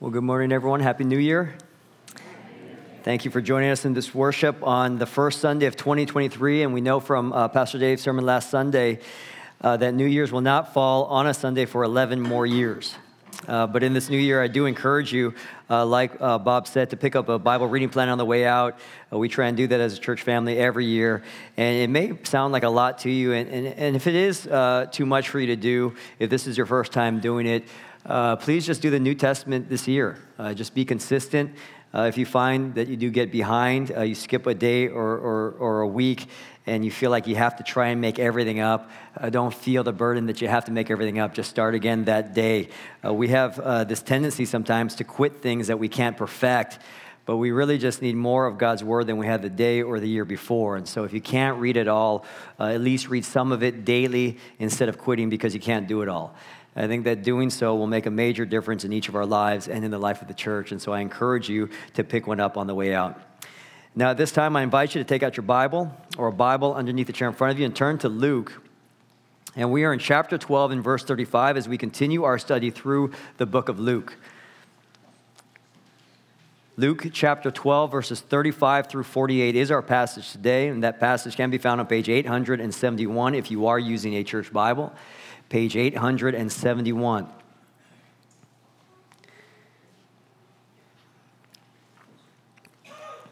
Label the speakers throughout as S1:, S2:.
S1: Well, good morning, everyone. Happy New Year. Thank you for joining us in this worship on the first Sunday of 2023. And we know from uh, Pastor Dave's sermon last Sunday uh, that New Year's will not fall on a Sunday for 11 more years. Uh, but in this new year, I do encourage you, uh, like uh, Bob said, to pick up a Bible reading plan on the way out. Uh, we try and do that as a church family every year. And it may sound like a lot to you. And, and, and if it is uh, too much for you to do, if this is your first time doing it, uh, please just do the New Testament this year. just be consistent. Uh, if you find that you do get behind, uh, you skip a day or, or, or, a week, and you feel like you have to try and make everything up, uh, don't feel the burden that you have to make everything up. Just start again that day. Uh, we have uh, this tendency sometimes to quit things that we can't perfect, but we really just need more of God's word than we had the day or the year before. And so if you can't read it all, uh, at least read some of it daily instead of quitting because you can't do it all. I think that doing so will make a major difference in each of our lives and in the life of the church. And so I encourage you to pick one up on the way out. Now, at this time, I invite you to take out your Bible or a Bible underneath the chair in front of you and turn to Luke. And we are in chapter 12 and verse 35 as we continue our study through the book of Luke. Luke chapter 12, verses 35 through 48 is our passage today, and that passage can be found on page 871 if you are using a church Bible page 871.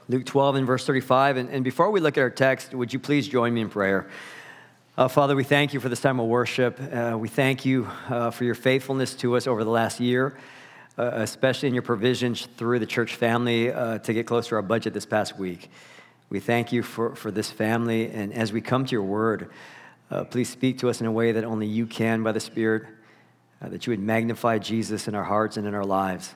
S1: Luke 12 and verse 35. And, and, before we look at our text, would you please join me in prayer? Uh, Father, we thank you for this time of worship. Uh, we thank you uh, for your faithfulness to us over the last year, uh, especially in your provisions through the church family uh, to get close to our budget this past week. We thank you for, for this family. And as we come to your word, uh, please speak to us in a way that only you can by the Spirit, uh, that you would magnify Jesus in our hearts and in our lives.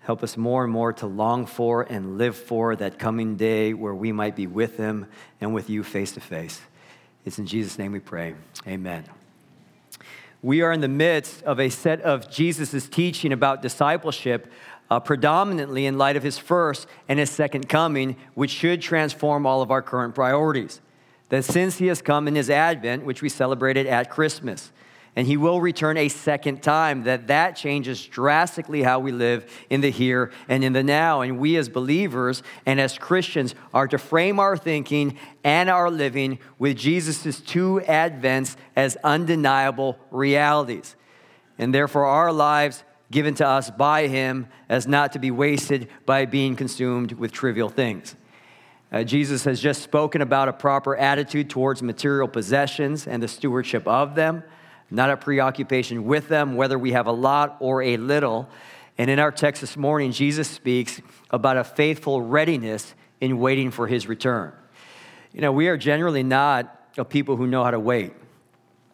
S1: Help us more and more to long for and live for that coming day where we might be with Him and with you face to face. It's in Jesus' name we pray. Amen. We are in the midst of a set of Jesus' teaching about discipleship, uh, predominantly in light of his first and his second coming, which should transform all of our current priorities that since he has come in his advent, which we celebrated at Christmas, and he will return a second time, that that changes drastically how we live in the here and in the now. And we as believers and as Christians are to frame our thinking and our living with Jesus' two advents as undeniable realities. And therefore, our lives given to us by him as not to be wasted by being consumed with trivial things. Uh, Jesus has just spoken about a proper attitude towards material possessions and the stewardship of them, not a preoccupation with them, whether we have a lot or a little. And in our text this morning, Jesus speaks about a faithful readiness in waiting for his return. You know, we are generally not a people who know how to wait.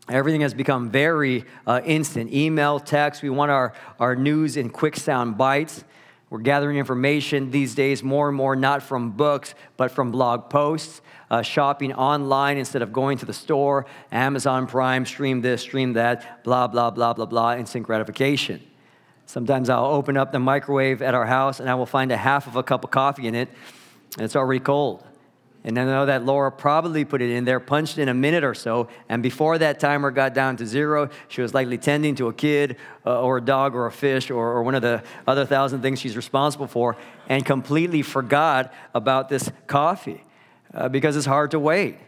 S1: Everything has become very uh, instant email, text. We want our, our news in quick sound bites. We're gathering information these days more and more, not from books, but from blog posts, uh, shopping online instead of going to the store, Amazon Prime, stream this, stream that, blah, blah, blah, blah, blah, instant gratification. Sometimes I'll open up the microwave at our house and I will find a half of a cup of coffee in it, and it's already cold. And I know that Laura probably put it in there, punched in a minute or so, and before that timer got down to zero, she was likely tending to a kid uh, or a dog or a fish or, or one of the other thousand things she's responsible for, and completely forgot about this coffee uh, because it's hard to wait.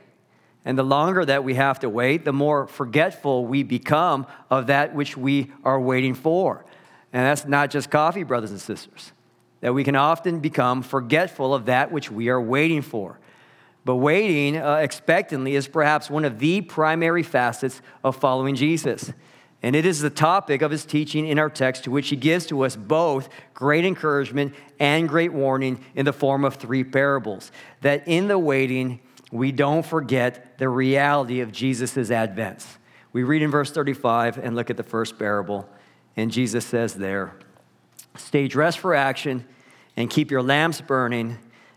S1: And the longer that we have to wait, the more forgetful we become of that which we are waiting for. And that's not just coffee, brothers and sisters, that we can often become forgetful of that which we are waiting for. But waiting uh, expectantly is perhaps one of the primary facets of following Jesus. And it is the topic of his teaching in our text, to which he gives to us both great encouragement and great warning in the form of three parables. That in the waiting, we don't forget the reality of Jesus' advents. We read in verse 35 and look at the first parable, and Jesus says there, Stay dressed for action and keep your lamps burning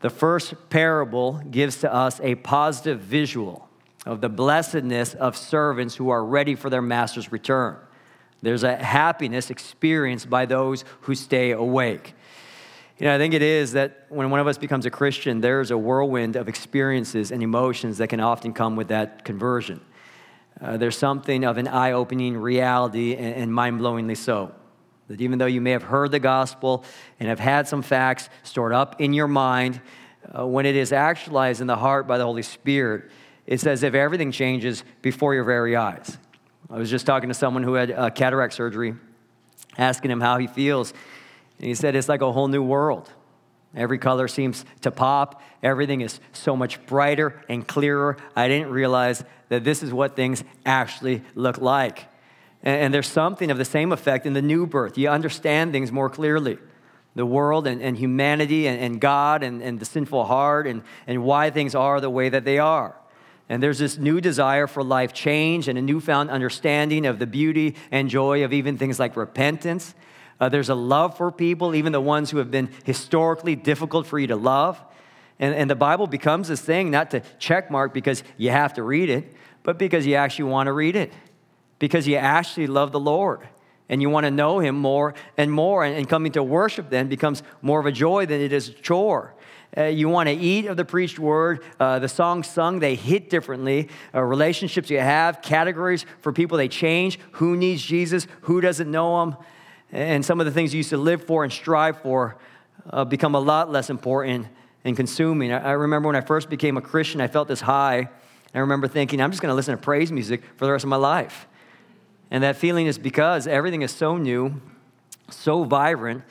S1: The first parable gives to us a positive visual of the blessedness of servants who are ready for their master's return. There's a happiness experienced by those who stay awake. You know, I think it is that when one of us becomes a Christian, there's a whirlwind of experiences and emotions that can often come with that conversion. Uh, there's something of an eye opening reality and, and mind blowingly so. That even though you may have heard the gospel and have had some facts stored up in your mind, uh, when it is actualized in the heart by the Holy Spirit, it's as if everything changes before your very eyes. I was just talking to someone who had uh, cataract surgery, asking him how he feels. And he said, It's like a whole new world. Every color seems to pop. Everything is so much brighter and clearer. I didn't realize that this is what things actually look like. And, there's something of the same effect in the new birth. You understand things more clearly the world and, and humanity and, and God and, and the sinful heart and, and why things are the way that they are. And there's this new desire for life change and a newfound understanding of the beauty and joy of even things like repentance uh, there's a love for people, even the ones who have been historically difficult for you to love. And, and the Bible becomes this thing not to check mark because you have to read it, but because you actually want to read it, because you actually love the Lord and you want to know Him more and more. And, coming to worship then becomes more of a joy than it is a chore. Uh, you want to eat of the preached word. Uh, the songs sung, they hit differently. Uh, relationships you have, categories for people, they change. Who needs Jesus? Who doesn't know him? and some of the things you used to live for and strive for uh, become a lot less important and consuming. I, I remember when I first became a Christian, I felt this high. I remember thinking, I'm just going to listen to praise music for the rest of my life. And that feeling is because everything is so new, so vibrant,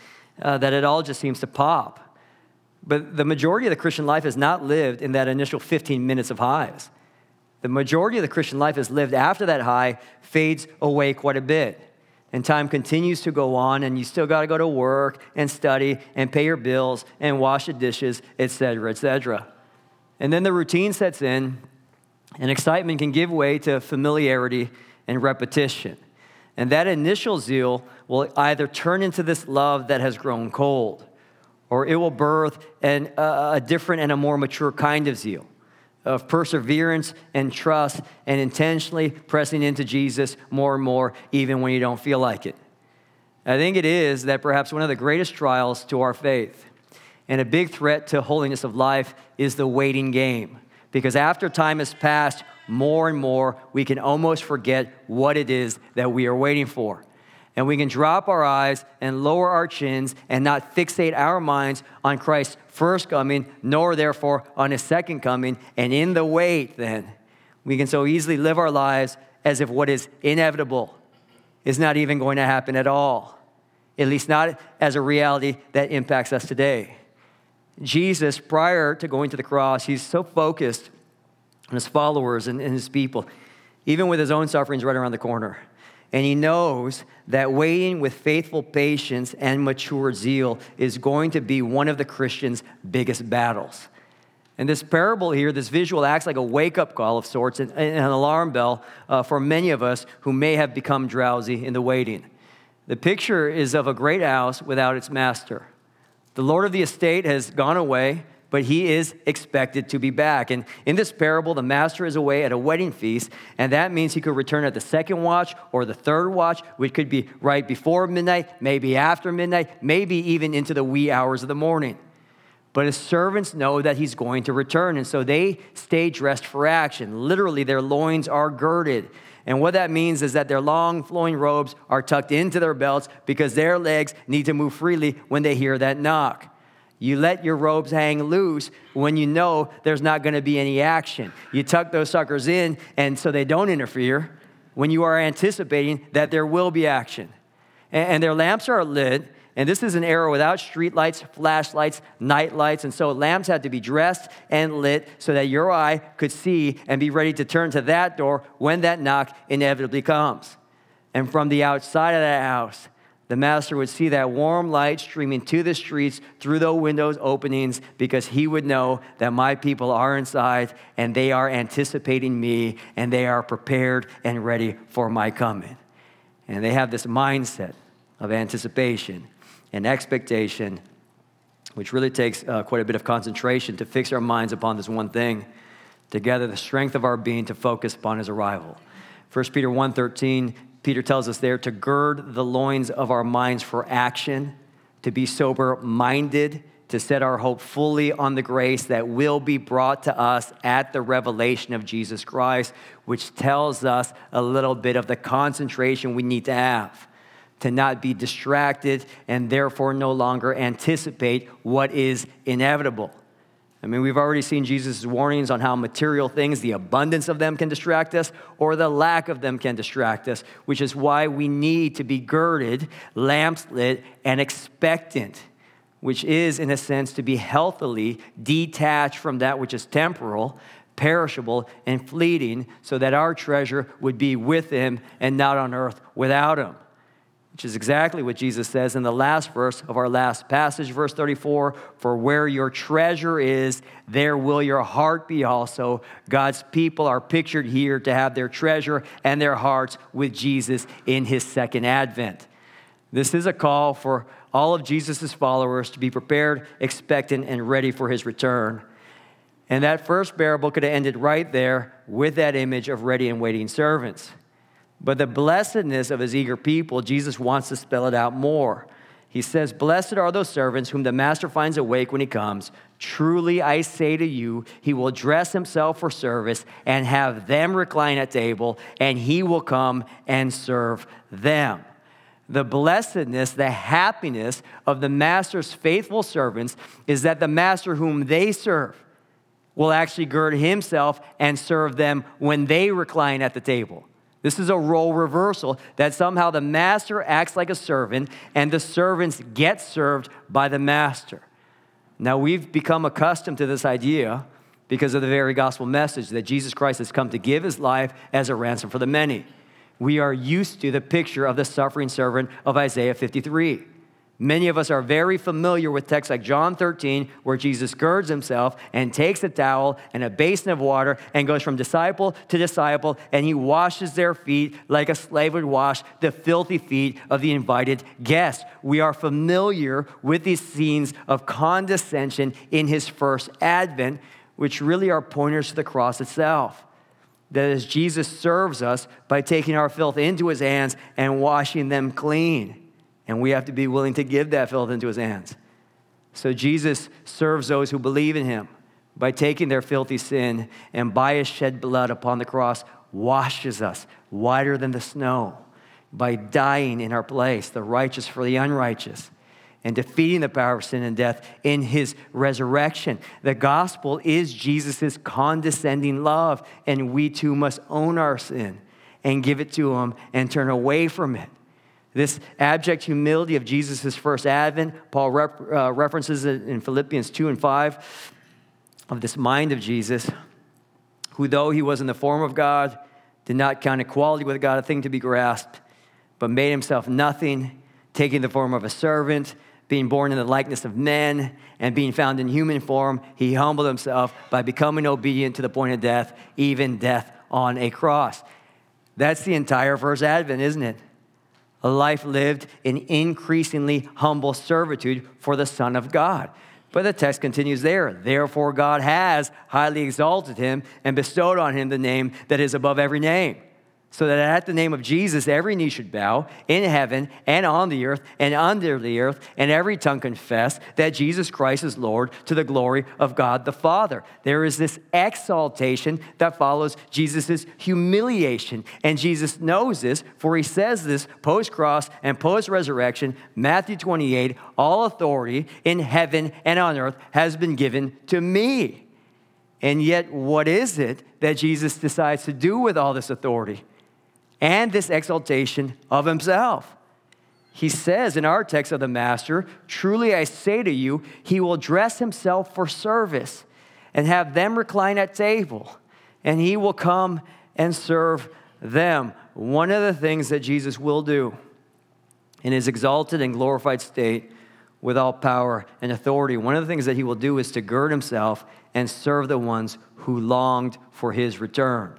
S1: uh, that it all just seems to pop. But the majority of the Christian life is not lived in that initial 15 minutes of highs. The majority of the Christian life is lived after that high fades away quite a bit and time continues to go on and you still got to go to work and study and pay your bills and wash the dishes etc etc and then the routine sets in and excitement can give way to familiarity and repetition and that initial zeal will either turn into this love that has grown cold or it will birth an, uh, a different and a more mature kind of zeal of perseverance and trust and intentionally pressing into Jesus more and more, even when you don't feel like it. I think it is that perhaps one of the greatest trials to our faith and a big threat to holiness of life is the waiting game. Because after time has passed, more and more, we can almost forget what it is that we are waiting for and we can drop our eyes and lower our chins and not fixate our minds on Christ's first coming, nor therefore on his second coming. And in the wait, then, we can so easily live our lives as if what is inevitable is not even going to happen at all, at least not as a reality that impacts us today. Jesus, prior to going to the cross, he's so focused on his followers and, and his people, even with his own sufferings right around the corner. And he knows that waiting with faithful patience and mature zeal is going to be one of the Christian's biggest battles. And this parable here, this visual acts like a wake up call of sorts and, an alarm bell uh, for many of us who may have become drowsy in the waiting. The picture is of a great house without its master. The Lord of the estate has gone away, but he is expected to be back. And in this parable, the master is away at a wedding feast, and that means he could return at the second watch or the third watch, which could be right before midnight, maybe after midnight, maybe even into the wee hours of the morning. But his servants know that he's going to return, and so they stay dressed for action. Literally, their loins are girded. And what that means is that their long flowing robes are tucked into their belts because their legs need to move freely when they hear that knock. You let your robes hang loose when you know there's not going to be any action. You tuck those suckers in, and so they don't interfere when you are anticipating that there will be action. And, their lamps are lit, and this is an era without streetlights, flashlights, night lights, and so lamps had to be dressed and lit so that your eye could see and be ready to turn to that door when that knock inevitably comes. And from the outside of that house, the master would see that warm light streaming to the streets through the windows openings because he would know that my people are inside and they are anticipating me and they are prepared and ready for my coming. And they have this mindset of anticipation and expectation, which really takes uh, quite a bit of concentration to fix our minds upon this one thing, to gather the strength of our being to focus upon his arrival. 1 Peter 1:13, Peter tells us there to gird the loins of our minds for action, to be sober-minded, to set our hope fully on the grace that will be brought to us at the revelation of Jesus Christ, which tells us a little bit of the concentration we need to have to not be distracted and therefore no longer anticipate what is inevitable. I mean, we've already seen Jesus' warnings on how material things, the abundance of them can distract us, or the lack of them can distract us, which is why we need to be girded, lamps lit, and expectant, which is, in a sense, to be healthily detached from that which is temporal, perishable, and fleeting, so that our treasure would be with Him and not on earth without Him which is exactly what Jesus says in the last verse of our last passage, verse 34 For where your treasure is, there will your heart be also. God's people are pictured here to have their treasure and their hearts with Jesus in his second advent. This is a call for all of Jesus' followers to be prepared, expectant, and ready for his return. And that first parable could have ended right there with that image of ready and waiting servants. But the blessedness of his eager people, Jesus wants to spell it out more. He says, Blessed are those servants whom the master finds awake when he comes. Truly I say to you, he will dress himself for service and have them recline at table, and he will come and serve them. The blessedness, the happiness of the master's faithful servants is that the master whom they serve will actually gird himself and serve them when they recline at the table. This is a role reversal that somehow the master acts like a servant and the servants get served by the master. Now, we've become accustomed to this idea because of the very gospel message that Jesus Christ has come to give his life as a ransom for the many. We are used to the picture of the suffering servant of Isaiah 53. Many of us are very familiar with texts like John 13, where Jesus girds himself and takes a towel and a basin of water and goes from disciple to disciple, and he washes their feet like a slave would wash the filthy feet of the invited guest. We are familiar with these scenes of condescension in his first advent, which really are pointers to the cross itself. That is, Jesus serves us by taking our filth into his hands and washing them clean. And we have to be willing to give that filth into his hands. So Jesus serves those who believe in him by taking their filthy sin and by his shed blood upon the cross washes us whiter than the snow by dying in our place, the righteous for the unrighteous, and defeating the power of sin and death in his resurrection. The gospel is Jesus' condescending love, and we too must own our sin and give it to him and turn away from it. This abject humility of Jesus' first advent, Paul rep, uh, references it in Philippians 2 and 5 of this mind of Jesus, who, though he was in the form of God, did not count equality with God a thing to be grasped, but made himself nothing, taking the form of a servant, being born in the likeness of men, and being found in human form, he humbled himself by becoming obedient to the point of death, even death on a cross. That's the entire first advent, isn't it? A life lived in increasingly humble servitude for the Son of God. But the text continues there. Therefore, God has highly exalted him and bestowed on him the name that is above every name so that at the name of Jesus, every knee should bow in heaven and on the earth and under the earth, and every tongue confess that Jesus Christ is Lord to the glory of God the Father. There is this exaltation that follows Jesus' humiliation. And Jesus knows this, for he says this post cross and post resurrection, Matthew 28 all authority in heaven and on earth has been given to me. And yet, what is it that Jesus decides to do with all this authority? And this exaltation of himself. He says in our text of the Master, Truly I say to you, he will dress himself for service and have them recline at table, and he will come and serve them. One of the things that Jesus will do in his exalted and glorified state with all power and authority, one of the things that he will do is to gird himself and serve the ones who longed for his return.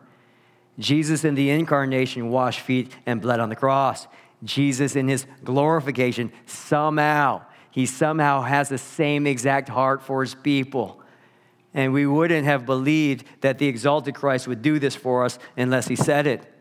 S1: Jesus in the incarnation washed feet and bled on the cross. Jesus in his glorification somehow, he somehow has the same exact heart for his people. And we wouldn't have believed that the exalted Christ would do this for us unless he said it.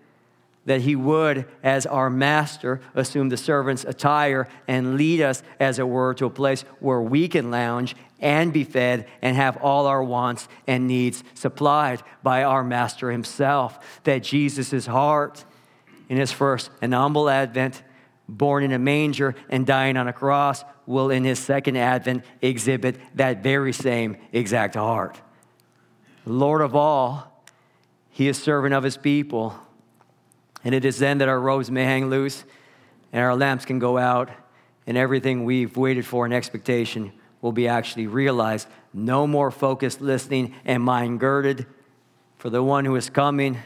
S1: That he would, as our master, assume the servant's attire and lead us, as it were, to a place where we can lounge and be fed and have all our wants and needs supplied by our master himself. That Jesus' heart in his first and humble advent, born in a manger and dying on a cross, will in his second advent exhibit that very same exact heart. Lord of all, he is servant of his people. And it is then that our robes may hang loose and our lamps can go out and everything we've waited for in expectation will be actually realized. No more focused listening and mind girded for the one who is coming.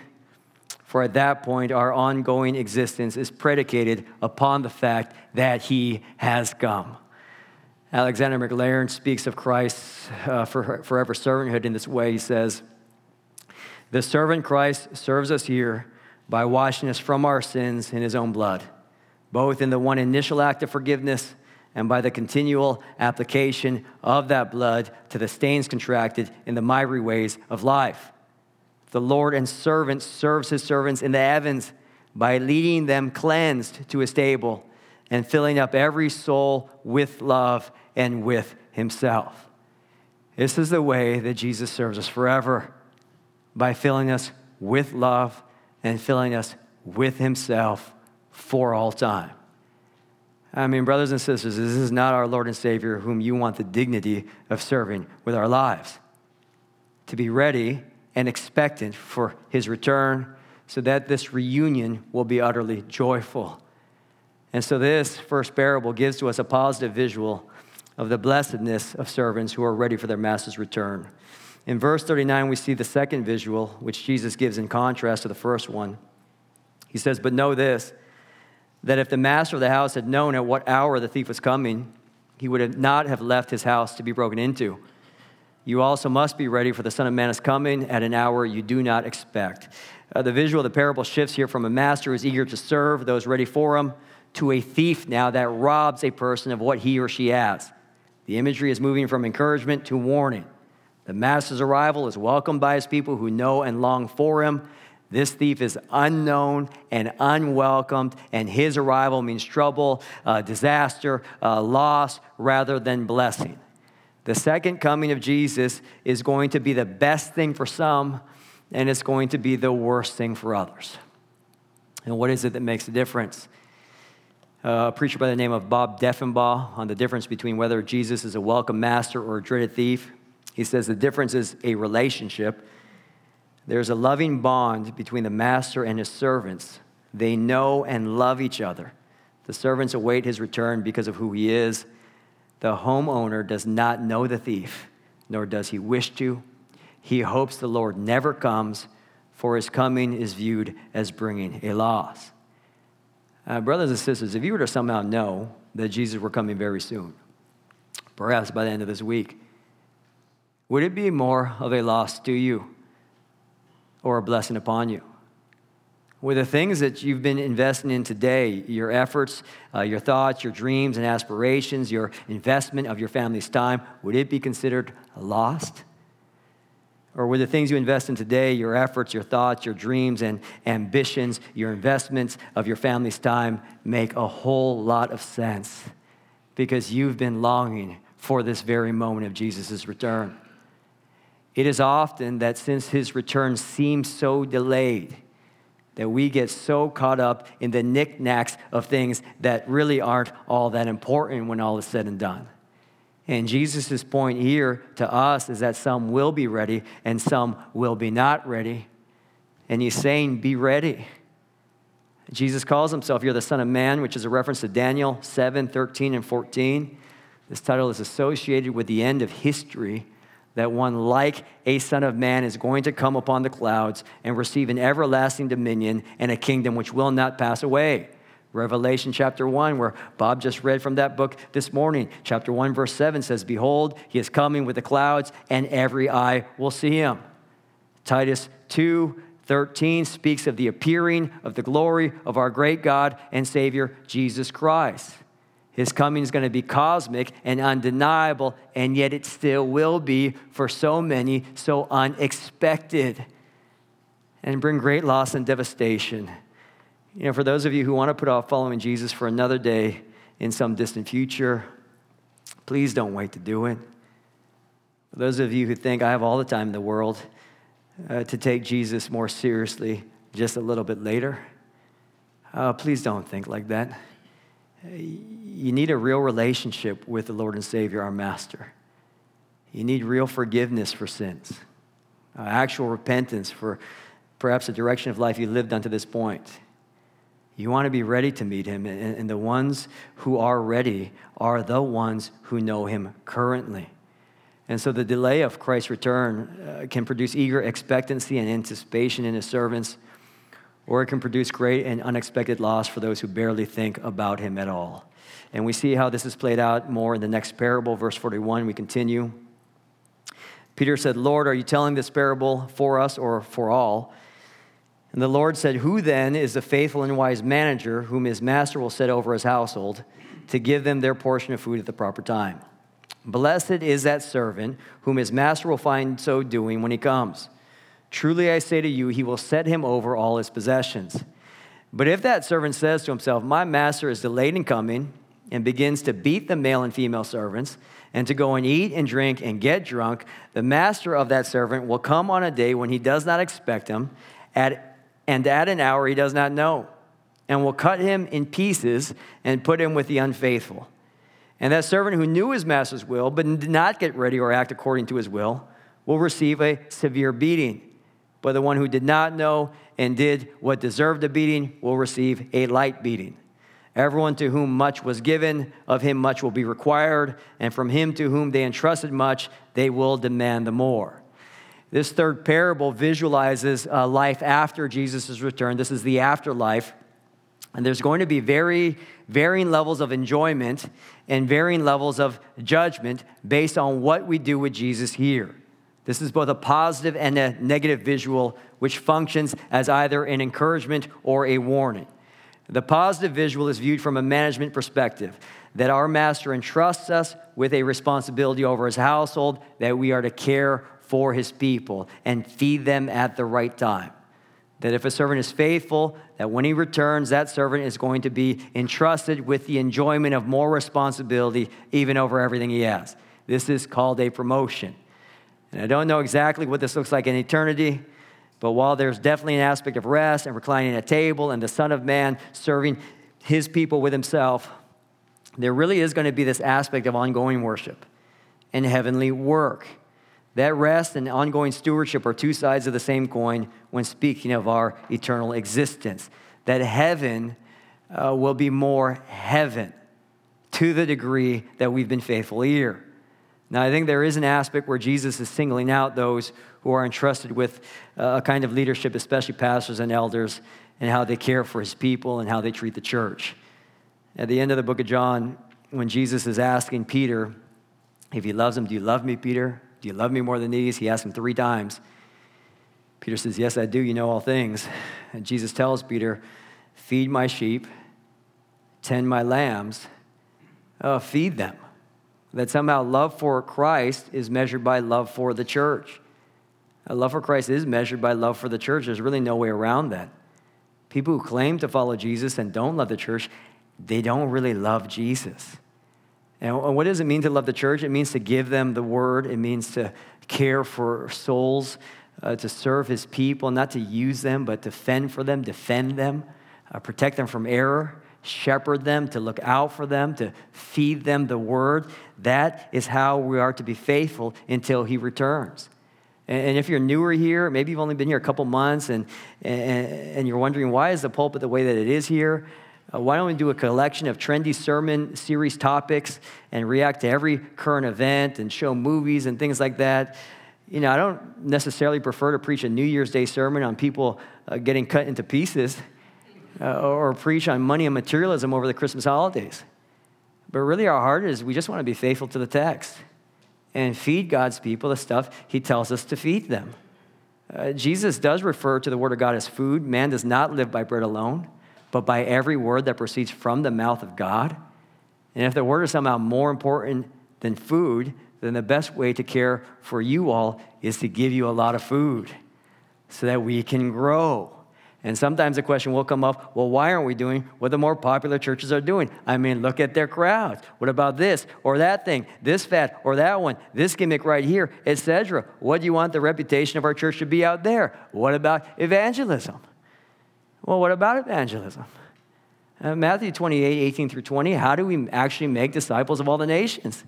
S1: For at that point, our ongoing existence is predicated upon the fact that he has come. Alexander Maclaren speaks of Christ's uh, for, forever servanthood in this way. He says, The servant Christ serves us here by washing us from our sins in his own blood, both in the one initial act of forgiveness and by the continual application of that blood to the stains contracted in the miry ways of life. The Lord and servant serves his servants in the heavens by leading them cleansed to his stable and filling up every soul with love and with himself. This is the way that Jesus serves us forever by filling us with love and filling us with himself for all time. I mean, brothers and sisters, this is not our Lord and Savior whom you want the dignity of serving with our lives. To be ready and expectant for his return so that this reunion will be utterly joyful. And so, this first parable gives to us a positive visual of the blessedness of servants who are ready for their master's return. In verse 39, we see the second visual, which Jesus gives in contrast to the first one. He says, But know this, that if the master of the house had known at what hour the thief was coming, he would not have left his house to be broken into. You also must be ready, for the Son of Man is coming at an hour you do not expect. Uh, the visual of the parable shifts here from a master who is eager to serve those ready for him to a thief now that robs a person of what he or she has. The imagery is moving from encouragement to warning. The master's arrival is welcomed by his people who know and long for him. This thief is unknown and unwelcomed, and his arrival means trouble, uh, disaster, uh, loss, rather than blessing. The second coming of Jesus is going to be the best thing for some, and it's going to be the worst thing for others. And what is it that makes a difference? a preacher by the name of Bob Deffinbaugh on the difference between whether Jesus is a welcome master or a dreaded thief. He says the difference is a relationship. There's a loving bond between the master and his servants. They know and love each other. The servants await his return because of who he is. The homeowner does not know the thief, nor does he wish to. He hopes the Lord never comes, for his coming is viewed as bringing a loss. Uh, brothers and sisters, if you were to somehow know that Jesus were coming very soon, perhaps by the end of this week, would it be more of a loss to you or a blessing upon you? With the things that you've been investing in today, your efforts, uh, your thoughts, your dreams and aspirations, your investment of your family's time, would it be considered lost? Or with the things you invest in today, your efforts, your thoughts, your dreams and ambitions, your investments of your family's time make a whole lot of sense because you've been longing for this very moment of Jesus' return. It is often that since his return seems so delayed, that we get so caught up in the knickknacks of things that really aren't all that important when all is said and done. And Jesus' point here to us is that some will be ready and some will be not ready. And he's saying, Be ready. Jesus calls himself, You're the Son of Man, which is a reference to Daniel 7 13 and 14. This title is associated with the end of history, that one like a Son of Man is going to come upon the clouds and receive an everlasting dominion and a kingdom which will not pass away. Revelation chapter 1, where Bob just read from that book this morning. Chapter 1, verse 7 says, Behold, he is coming with the clouds, and every eye will see him. Titus 2, 13 speaks of the appearing of the glory of our great God and Savior, Jesus Christ. His coming is going to be cosmic and undeniable, and yet it still will be for so many so unexpected and bring great loss and devastation. You know, for those of you who want to put off following Jesus for another day in some distant future, please don't wait to do it. For those of you who think I have all the time in the world uh, to take Jesus more seriously just a little bit later, uh, please don't think like that. You need a real relationship with the Lord and Savior, our Master. You need real forgiveness for sins, uh, actual repentance for perhaps the direction of life you lived unto this point. You want to be ready to meet him, and, and the ones who are ready are the ones who know him currently. And so the delay of Christ's return uh, can produce eager expectancy and anticipation in his servants or it can produce great and unexpected loss for those who barely think about him at all. And we see how this is played out more in the next parable, verse 41. We continue. Peter said, Lord, are you telling this parable for us or for all? And the Lord said, Who then is the faithful and wise manager whom his master will set over his household to give them their portion of food at the proper time? Blessed is that servant whom his master will find so doing when he comes. Truly I say to you, he will set him over all his possessions. But if that servant says to himself, My master is delayed in coming, and begins to beat the male and female servants, and to go and eat and drink and get drunk, the master of that servant will come on a day when he does not expect him, at, and at an hour he does not know, and will cut him in pieces and put him with the unfaithful. And that servant who knew his master's will, but did not get ready or act according to his will, will receive a severe beating. But the one who did not know and did what deserved a beating will receive a light beating. Everyone to whom much was given, of him much will be required, and from him to whom they entrusted much, they will demand the more. This third parable visualizes a life after Jesus' return. This is the afterlife. And there's going to be very varying levels of enjoyment and varying levels of judgment based on what we do with Jesus here. This is both a positive and a negative visual, which functions as either an encouragement or a warning. The positive visual is viewed from a management perspective that our master entrusts us with a responsibility over his household, that we are to care for his people and feed them at the right time. That if a servant is faithful, that when he returns, that servant is going to be entrusted with the enjoyment of more responsibility, even over everything he has. This is called a promotion. And I don't know exactly what this looks like in eternity, but while there's definitely an aspect of rest and reclining at table and the Son of Man serving his people with himself, there really is going to be this aspect of ongoing worship and heavenly work. That rest and ongoing stewardship are two sides of the same coin when speaking of our eternal existence. That heaven uh, will be more heaven to the degree that we've been faithful here. Now, I think there is an aspect where Jesus is singling out those who are entrusted with uh, a kind of leadership, especially pastors and elders, and how they care for his people and how they treat the church. At the end of the book of John, when Jesus is asking Peter if he loves him, Do you love me, Peter? Do you love me more than these? He asks him three times. Peter says, Yes, I do. You know all things. And Jesus tells Peter, Feed my sheep, tend my lambs, uh, feed them. That somehow love for Christ is measured by love for the church. A love for Christ is measured by love for the church. There's really no way around that. People who claim to follow Jesus and don't love the church, they don't really love Jesus. And what does it mean to love the church? It means to give them the word, it means to care for souls, uh, to serve his people, not to use them, but to fend for them, defend them, uh, protect them from error shepherd them, to look out for them, to feed them the word. That is how we are to be faithful until he returns. And if you're newer here, maybe you've only been here a couple months and, and, and you're wondering why is the pulpit the way that it is here? Uh, why don't we do a collection of trendy sermon series topics and react to every current event and show movies and things like that? You know, I don't necessarily prefer to preach a New Year's Day sermon on people uh, getting cut into pieces uh, or preach on money and materialism over the Christmas holidays. But really, our heart is we just want to be faithful to the text and feed God's people the stuff He tells us to feed them. Uh, Jesus does refer to the Word of God as food. Man does not live by bread alone, but by every word that proceeds from the mouth of God. And if the Word is somehow more important than food, then the best way to care for you all is to give you a lot of food so that we can grow. And sometimes the question will come up well, why aren't we doing what the more popular churches are doing? I mean, look at their crowds. What about this or that thing, this fad or that one, this gimmick right here, etc.? What do you want the reputation of our church to be out there? What about evangelism? Well, what about evangelism? Uh, Matthew 28 18 through 20, how do we actually make disciples of all the nations?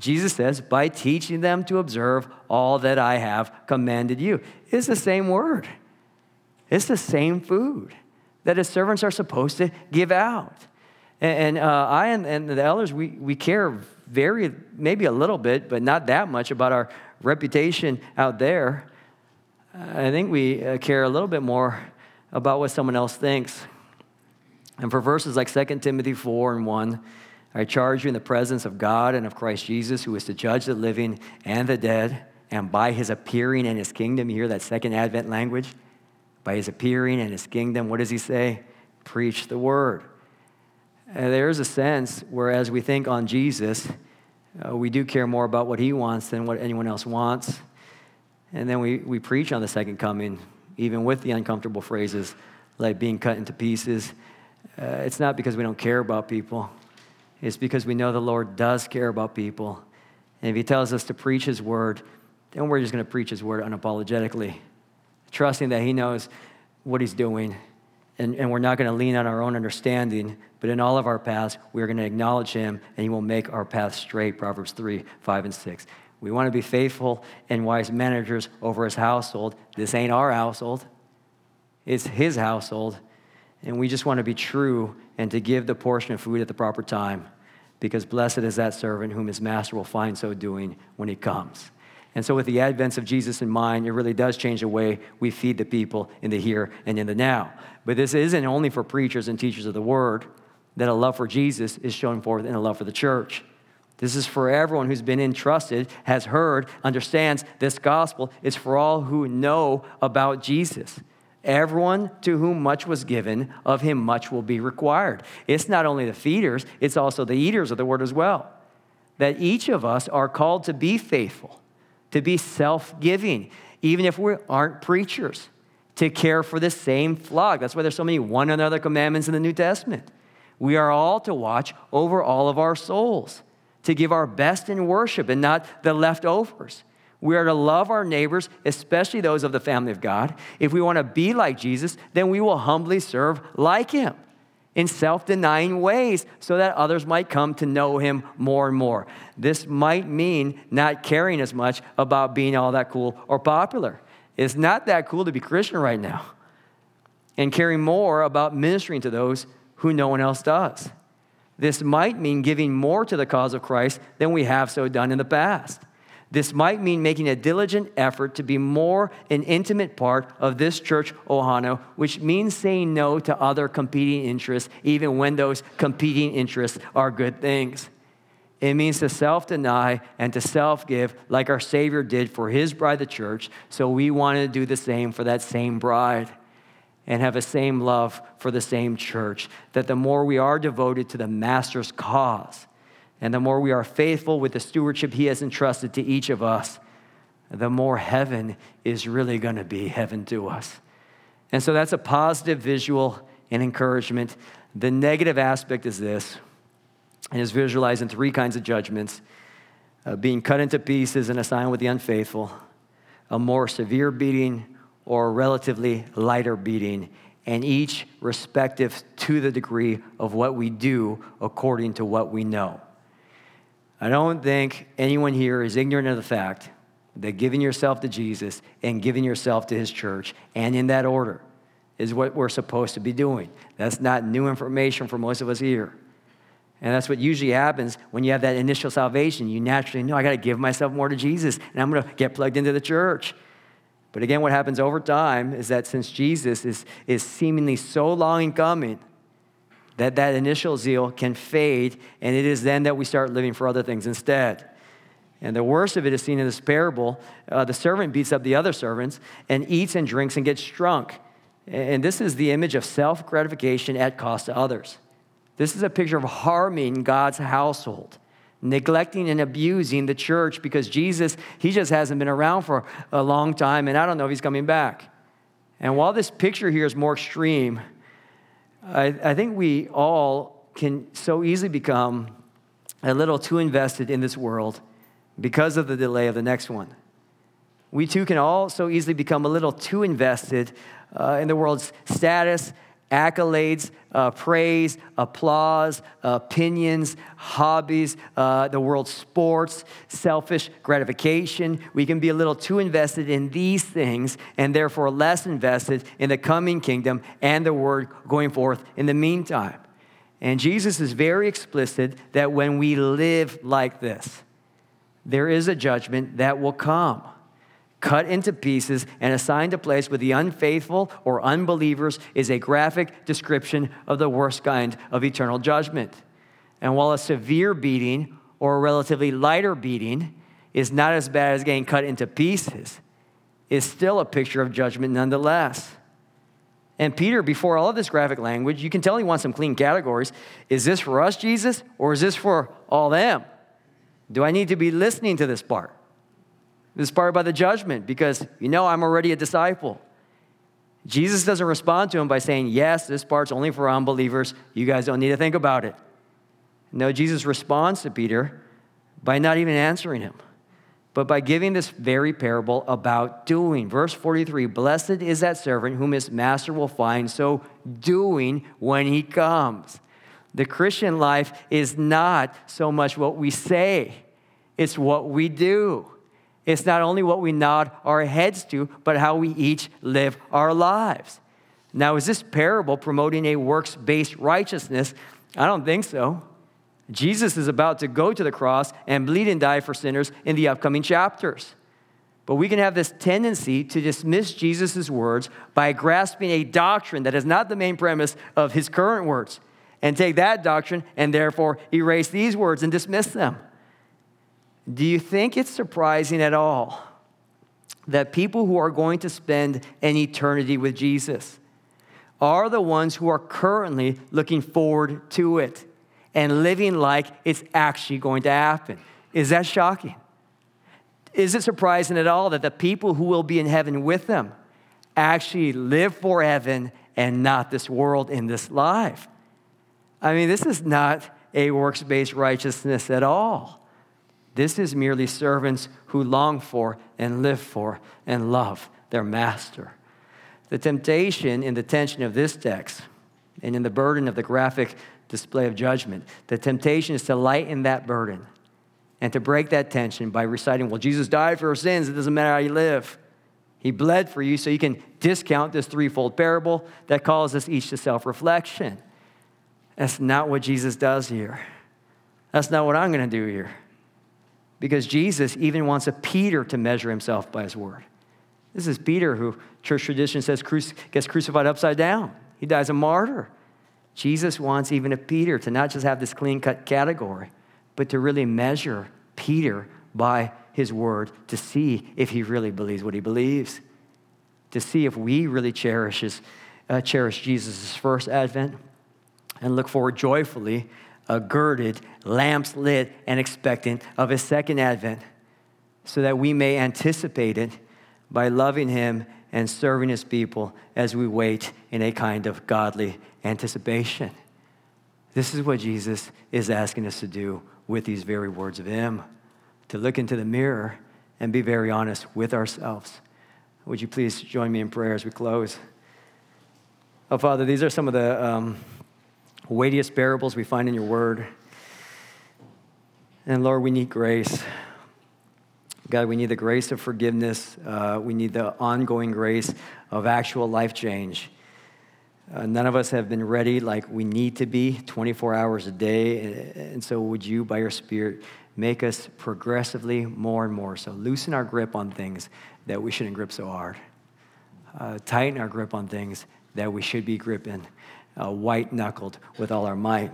S1: Jesus says, by teaching them to observe all that I have commanded you. It's the same word. It's the same food that his servants are supposed to give out. And, and uh, I and, and, the elders, we, we care very, maybe a little bit, but not that much about our reputation out there. I think we uh, care a little bit more about what someone else thinks. And for verses like 2 Timothy 4 and 1, I charge you in the presence of God and of Christ Jesus, who is to judge the living and the dead, and by his appearing in his kingdom, you hear that second advent language? By his appearing and his kingdom, what does he say? Preach the word. And there's a sense where, as we think on Jesus, uh, we do care more about what he wants than what anyone else wants. And then we, we preach on the second coming, even with the uncomfortable phrases like being cut into pieces. Uh, it's not because we don't care about people, it's because we know the Lord does care about people. And if he tells us to preach his word, then we're just going to preach his word unapologetically trusting that He knows what He's doing. And, and we're not going to lean on our own understanding, but in all of our paths, we're going to acknowledge Him and He will make our path straight. Proverbs 3, 5, and 6. We want to be faithful and wise managers over His household. This ain't our household, it's His household. And we just want to be true and to give the portion of food at the proper time because blessed is that servant whom his master will find so doing when he comes. And so, with the advents of Jesus in mind, it really does change the way we feed the people in the here and in the now. But this isn't only for preachers and teachers of the word, that a love for Jesus is shown forth in a love for the church. This is for everyone who's been entrusted, has heard, understands this gospel. It's for all who know about Jesus. Everyone to whom much was given, of him much will be required. It's not only the feeders, it's also the eaters of the word as well. That each of us are called to be faithful to be self giving, even if we aren't preachers, to care for the same flock. That's why there's so many one another commandments in the New Testament. We are all to watch over all of our souls, to give our best in worship and not the leftovers. We are to love our neighbors, especially those of the family of God. If we want to be like Jesus, then we will humbly serve like him in self denying ways so that others might come to know him more and more. This might mean not caring as much about being all that cool or popular. It's not that cool to be Christian right now, and caring more about ministering to those who no one else does. This might mean giving more to the cause of Christ than we have so done in the past. This might mean making a diligent effort to be more an intimate part of this church, Ohana, which means saying no to other competing interests, even when those competing interests are good things. It means to self deny and to self give, like our Savior did for his bride, the church. So we want to do the same for that same bride and have the same love for the same church. That the more we are devoted to the Master's cause, and the more we are faithful with the stewardship He has entrusted to each of us, the more heaven is really going to be heaven to us. And so that's a positive visual and encouragement. The negative aspect is this and is visualized in three kinds of judgments uh, being cut into pieces and assigned with the unfaithful, a more severe beating, or a relatively lighter beating, and each respective to the degree of what we do according to what we know. I don't think anyone here is ignorant of the fact that giving yourself to Jesus and giving yourself to his church, and in that order, is what we're supposed to be doing. That's not new information for most of us here. And that's what usually happens when you have that initial salvation. You naturally know, I got to give myself more to Jesus, and I'm going to get plugged into the church. But again, what happens over time is that since Jesus is, is seemingly so long in coming, that that initial zeal can fade, and it is then that we start living for other things instead. And the worst of it is seen in this parable. Uh, the servant beats up the other servants and eats and drinks and gets drunk. And this is the image of self gratification at cost to others. This is a picture of harming God's household, neglecting and abusing the church because Jesus, he just hasn't been around for a long time, and I don't know if he's coming back. And while this picture here is more extreme, I, I think we all can so easily become a little too invested in this world because of the delay of the next one. We too can all so easily become a little too invested uh, in the world's status, accolades, uh, praise, applause, opinions, hobbies, uh, the world's sports, selfish gratification. We can be a little too invested in these things and therefore less invested in the coming kingdom and the word going forth in the meantime. And Jesus is very explicit that when we live like this, there is a judgment that will come cut into pieces and assigned a place with the unfaithful or unbelievers is a graphic description of the worst kind of eternal judgment. And while a severe beating or a relatively lighter beating is not as bad as getting cut into pieces, is still a picture of judgment nonetheless. And Peter, before all of this graphic language, you can tell he wants some clean categories. Is this for us, Jesus, or is this for all them? Do I need to be listening to this part? This by the judgment, because you know I'm already a disciple. Jesus doesn't respond to him by saying, Yes, this part's only for unbelievers. You guys don't need to think about it. No, Jesus responds to Peter by not even answering him, but by giving this very parable about doing. Verse 43 Blessed is that servant whom his master will find so doing when he comes. The Christian life is not so much what we say, it's what we do. It's not only what we nod our heads to, but how we each live our lives. Now, is this parable promoting a works based righteousness? I don't think so. Jesus is about to go to the cross and bleed and die for sinners in the upcoming chapters. But we can have this tendency to dismiss Jesus' words by grasping a doctrine that is not the main premise of his current words and take that doctrine and therefore erase these words and dismiss them. Do you think it's surprising at all that people who are going to spend an eternity with Jesus are the ones who are currently looking forward to it and living like it's actually going to happen? Is that shocking? Is it surprising at all that the people who will be in heaven with them actually live for heaven and not this world in this life? I mean, this is not a works based righteousness at all. This is merely servants who long for and live for and love their master. The temptation in the tension of this text and in the burden of the graphic display of judgment, the temptation is to lighten that burden and to break that tension by reciting, Well, Jesus died for our sins. It doesn't matter how you live. He bled for you so you can discount this threefold parable that calls us each to self reflection. That's not what Jesus does here. That's not what I'm going to do here because Jesus even wants a Peter to measure himself by his word. This is Peter who church tradition says gets crucified upside down. He dies a martyr. Jesus wants even a Peter to not just have this clean cut category, but to really measure Peter by his word to see if he really believes what he believes, to see if we really cherishes, uh, cherish Jesus' first advent and look forward joyfully uh, girded, lamps lit, and expectant of his second advent, so that we may anticipate it by loving him and serving his people as we wait in a kind of godly anticipation. This is what Jesus is asking us to do with these very words of him to look into the mirror and be very honest with ourselves. Would you please join me in prayer as we close? Oh, Father, these are some of the. Um, weightiest parables we find in your word. And Lord, we need grace. God, we need the grace of forgiveness. Uh, we need the ongoing grace of actual life change. Uh, none of us have been ready like we need to be 24 hours a day. And so, would you, by your Spirit, make us progressively more and more so? Loosen our grip on things that we shouldn't grip so hard, uh, tighten our grip on things that we should be gripping uh, white knuckled with all our might.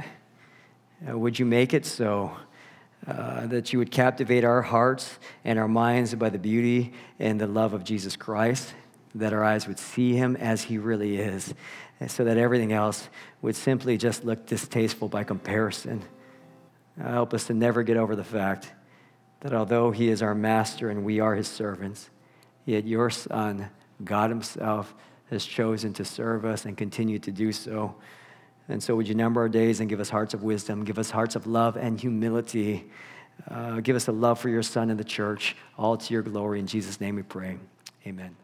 S1: Uh, would you make it so uh, that you would captivate our hearts and our minds by the beauty and the love of Jesus Christ, that our eyes would see him as he really is, so that everything else would simply just look distasteful by comparison. Uh, help us to never get over the fact that although he is our master and we are his servants, yet your son, God himself, has chosen to serve us and continue to do so. And so, would you number our days and give us hearts of wisdom, give us hearts of love and humility, uh, give us a love for your son and the church, all to your glory. In Jesus' name we pray. Amen.